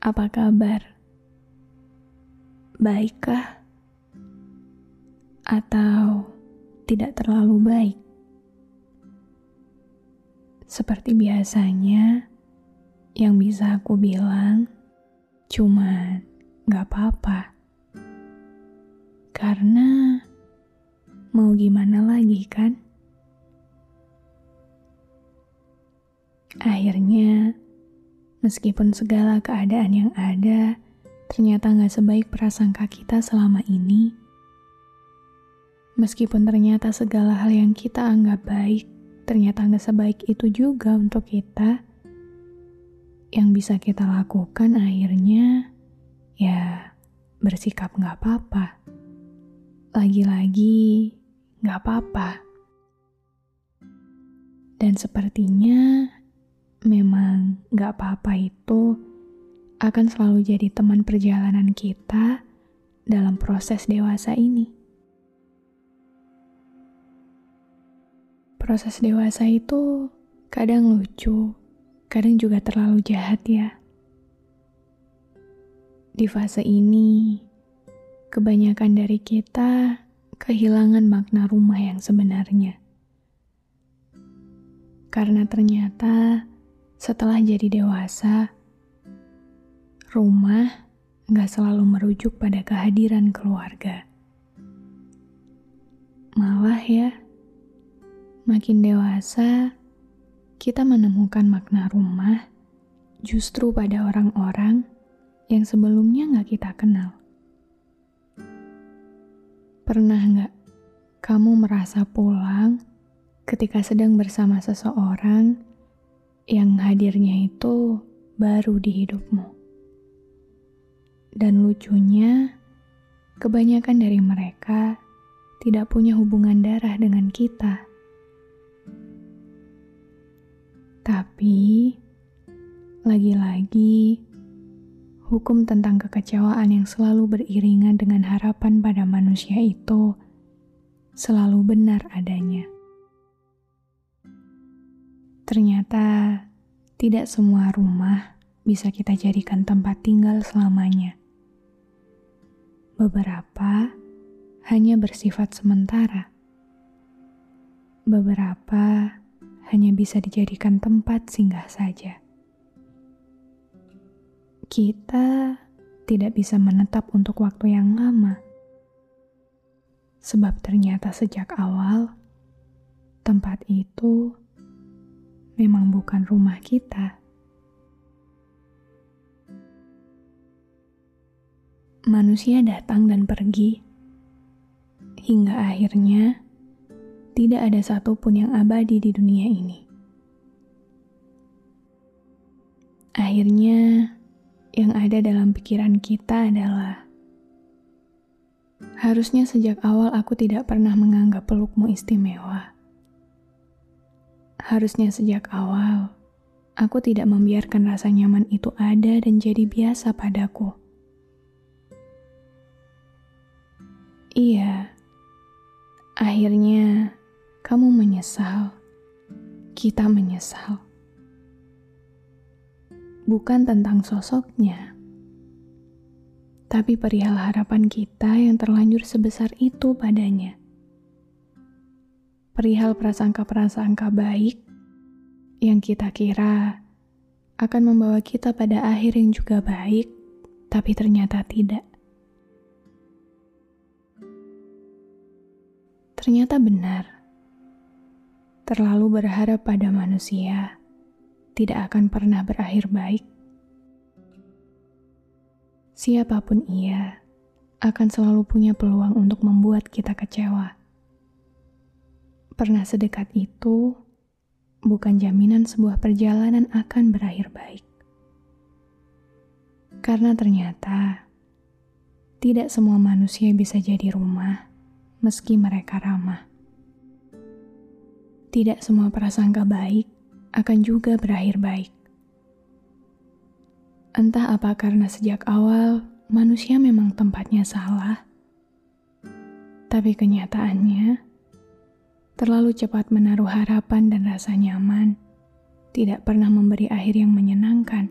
Apa kabar? Baikkah? Atau tidak terlalu baik? Seperti biasanya, yang bisa aku bilang cuma gak apa-apa. Karena mau gimana lagi kan? Akhirnya, Meskipun segala keadaan yang ada ternyata gak sebaik prasangka kita selama ini, meskipun ternyata segala hal yang kita anggap baik ternyata gak sebaik itu juga untuk kita, yang bisa kita lakukan akhirnya ya bersikap gak apa-apa. Lagi-lagi gak apa-apa. Dan sepertinya memang gak apa-apa itu akan selalu jadi teman perjalanan kita dalam proses dewasa ini. Proses dewasa itu kadang lucu, kadang juga terlalu jahat ya. Di fase ini, kebanyakan dari kita kehilangan makna rumah yang sebenarnya. Karena ternyata setelah jadi dewasa, rumah gak selalu merujuk pada kehadiran keluarga. Malah ya, makin dewasa, kita menemukan makna rumah justru pada orang-orang yang sebelumnya gak kita kenal. Pernah gak kamu merasa pulang ketika sedang bersama seseorang yang hadirnya itu baru di hidupmu. Dan lucunya, kebanyakan dari mereka tidak punya hubungan darah dengan kita. Tapi, lagi-lagi, hukum tentang kekecewaan yang selalu beriringan dengan harapan pada manusia itu selalu benar adanya. Ternyata tidak semua rumah bisa kita jadikan tempat tinggal selamanya. Beberapa hanya bersifat sementara. Beberapa hanya bisa dijadikan tempat singgah saja. Kita tidak bisa menetap untuk waktu yang lama. Sebab ternyata sejak awal tempat itu memang bukan rumah kita. Manusia datang dan pergi, hingga akhirnya tidak ada satupun yang abadi di dunia ini. Akhirnya, yang ada dalam pikiran kita adalah harusnya sejak awal aku tidak pernah menganggap pelukmu istimewa. Harusnya sejak awal, aku tidak membiarkan rasa nyaman itu ada dan jadi biasa padaku. Iya, akhirnya kamu menyesal, kita menyesal. Bukan tentang sosoknya, tapi perihal harapan kita yang terlanjur sebesar itu padanya perihal prasangka-prasangka baik yang kita kira akan membawa kita pada akhir yang juga baik, tapi ternyata tidak. Ternyata benar, terlalu berharap pada manusia tidak akan pernah berakhir baik. Siapa pun ia akan selalu punya peluang untuk membuat kita kecewa. Pernah sedekat itu bukan jaminan sebuah perjalanan akan berakhir baik. Karena ternyata tidak semua manusia bisa jadi rumah meski mereka ramah. Tidak semua prasangka baik akan juga berakhir baik. Entah apa karena sejak awal manusia memang tempatnya salah, tapi kenyataannya terlalu cepat menaruh harapan dan rasa nyaman, tidak pernah memberi akhir yang menyenangkan.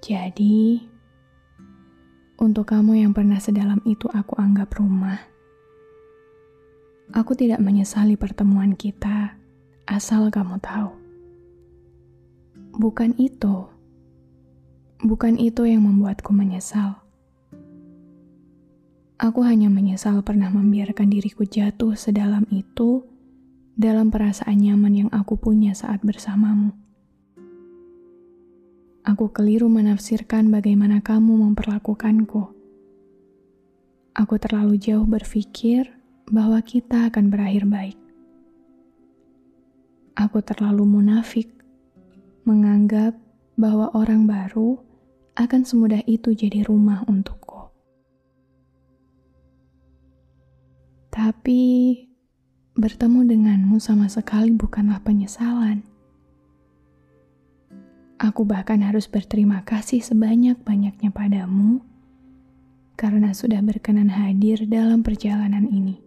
Jadi, untuk kamu yang pernah sedalam itu aku anggap rumah, aku tidak menyesali pertemuan kita, asal kamu tahu. Bukan itu, bukan itu yang membuatku menyesal Aku hanya menyesal pernah membiarkan diriku jatuh sedalam itu dalam perasaan nyaman yang aku punya saat bersamamu. Aku keliru menafsirkan bagaimana kamu memperlakukanku. Aku terlalu jauh berpikir bahwa kita akan berakhir baik. Aku terlalu munafik menganggap bahwa orang baru akan semudah itu jadi rumah untukku. Tapi bertemu denganmu sama sekali bukanlah penyesalan. Aku bahkan harus berterima kasih sebanyak-banyaknya padamu karena sudah berkenan hadir dalam perjalanan ini.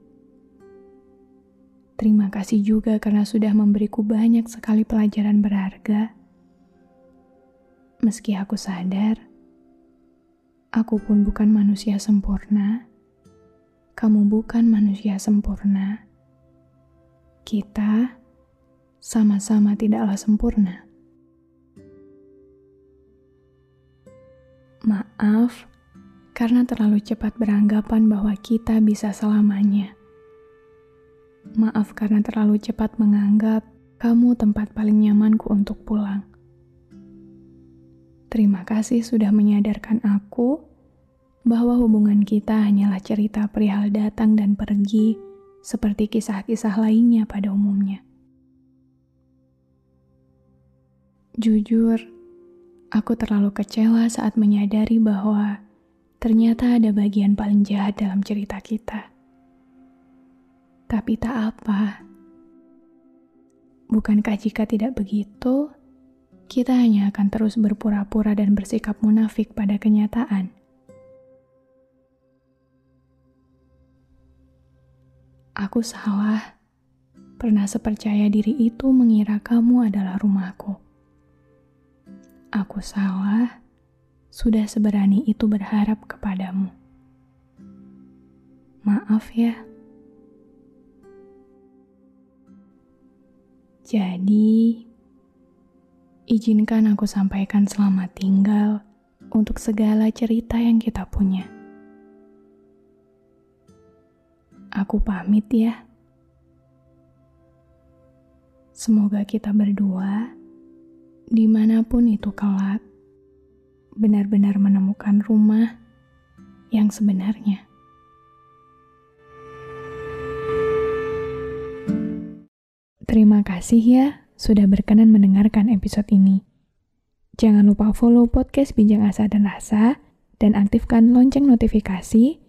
Terima kasih juga karena sudah memberiku banyak sekali pelajaran berharga. Meski aku sadar, aku pun bukan manusia sempurna kamu bukan manusia sempurna. Kita sama-sama tidaklah sempurna. Maaf karena terlalu cepat beranggapan bahwa kita bisa selamanya. Maaf karena terlalu cepat menganggap kamu tempat paling nyamanku untuk pulang. Terima kasih sudah menyadarkan aku bahwa hubungan kita hanyalah cerita perihal datang dan pergi, seperti kisah-kisah lainnya pada umumnya. Jujur, aku terlalu kecewa saat menyadari bahwa ternyata ada bagian paling jahat dalam cerita kita. Tapi tak apa. Bukankah jika tidak begitu, kita hanya akan terus berpura-pura dan bersikap munafik pada kenyataan? Aku salah. Pernah sepercaya diri itu mengira kamu adalah rumahku. Aku salah. Sudah seberani itu berharap kepadamu. Maaf ya. Jadi, izinkan aku sampaikan selamat tinggal untuk segala cerita yang kita punya. Aku pamit ya. Semoga kita berdua, di mana pun itu kelak, benar-benar menemukan rumah yang sebenarnya. Terima kasih ya sudah berkenan mendengarkan episode ini. Jangan lupa follow podcast Bincang Asa dan Rasa dan aktifkan lonceng notifikasi